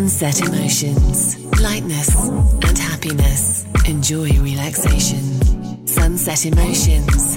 Sunset emotions, lightness and happiness. Enjoy relaxation. Sunset emotions,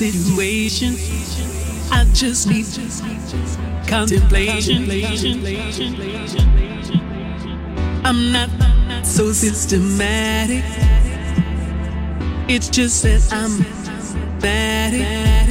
Situation. I just need contemplation. I'm not so systematic. It's just that I'm bad.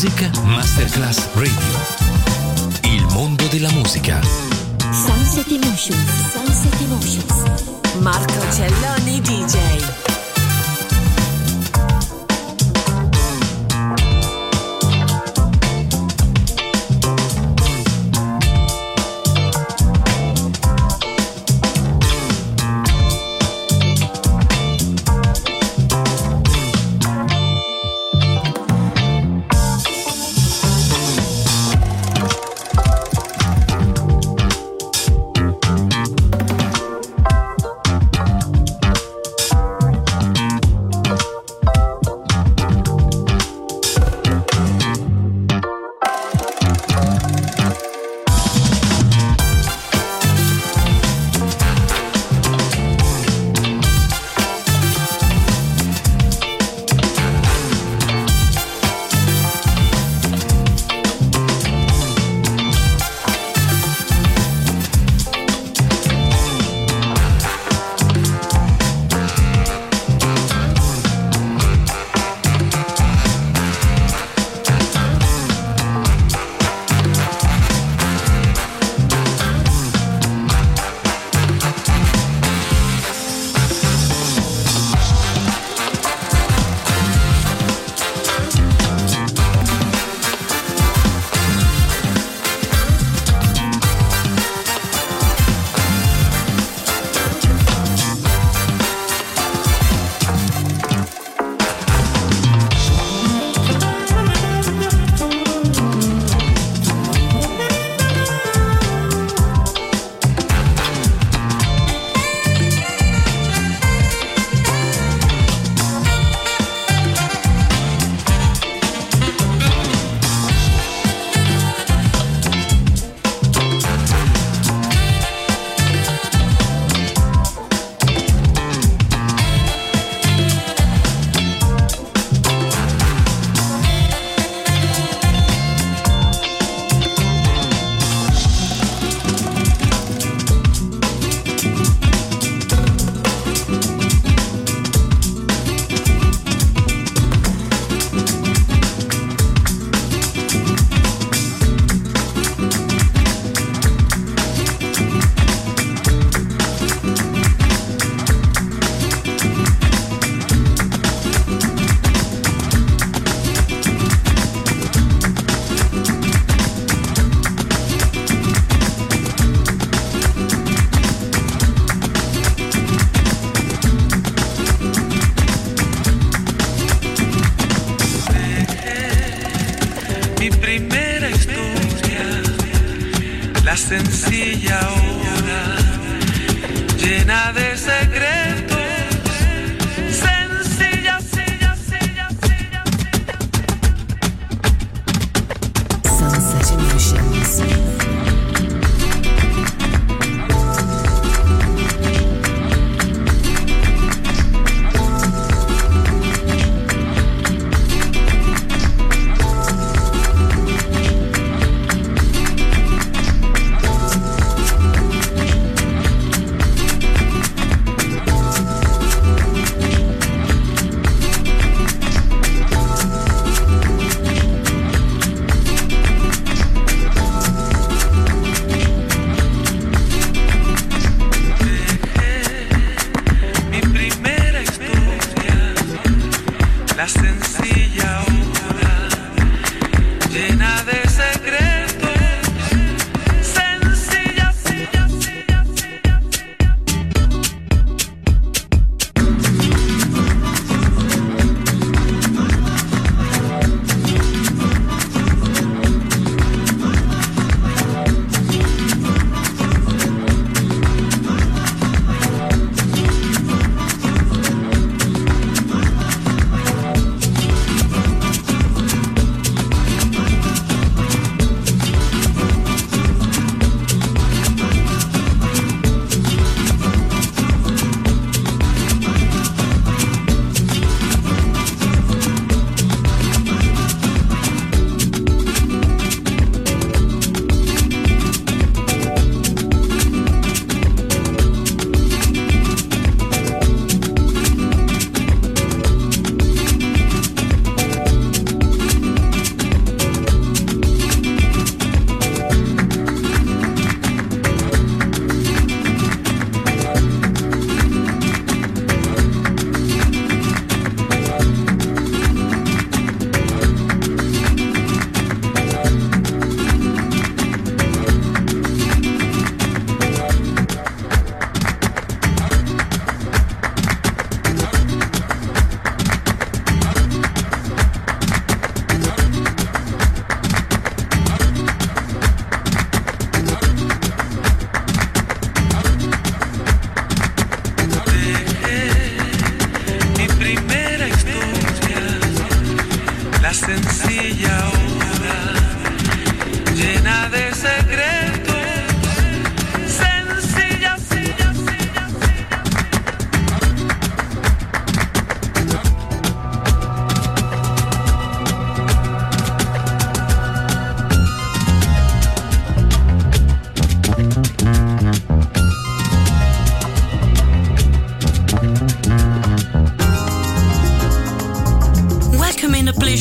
Music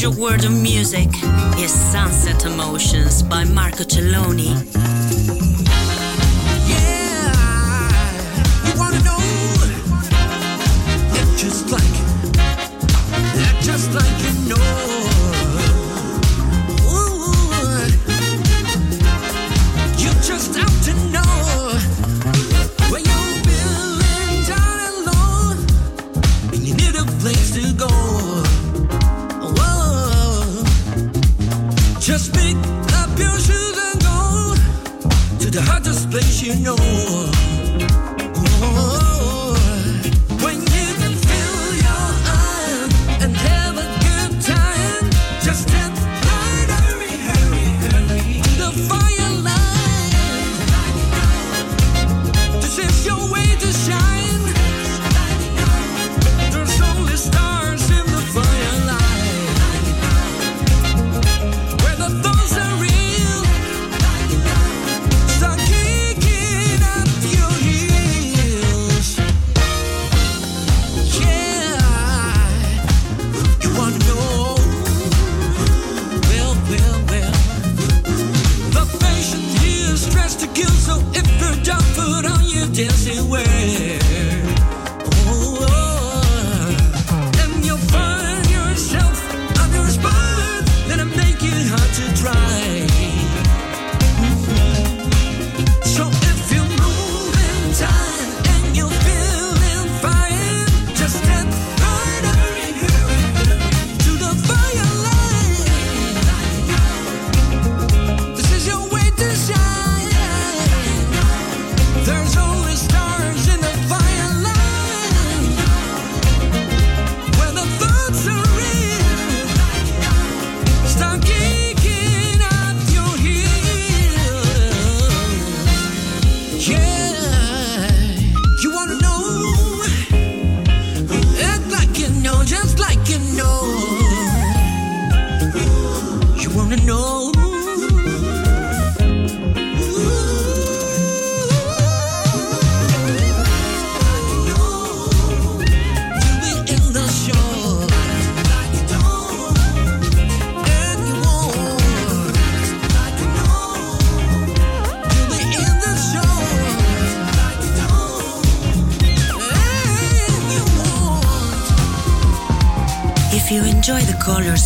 magic word of music is Sunset Emotions by Marco Celloni.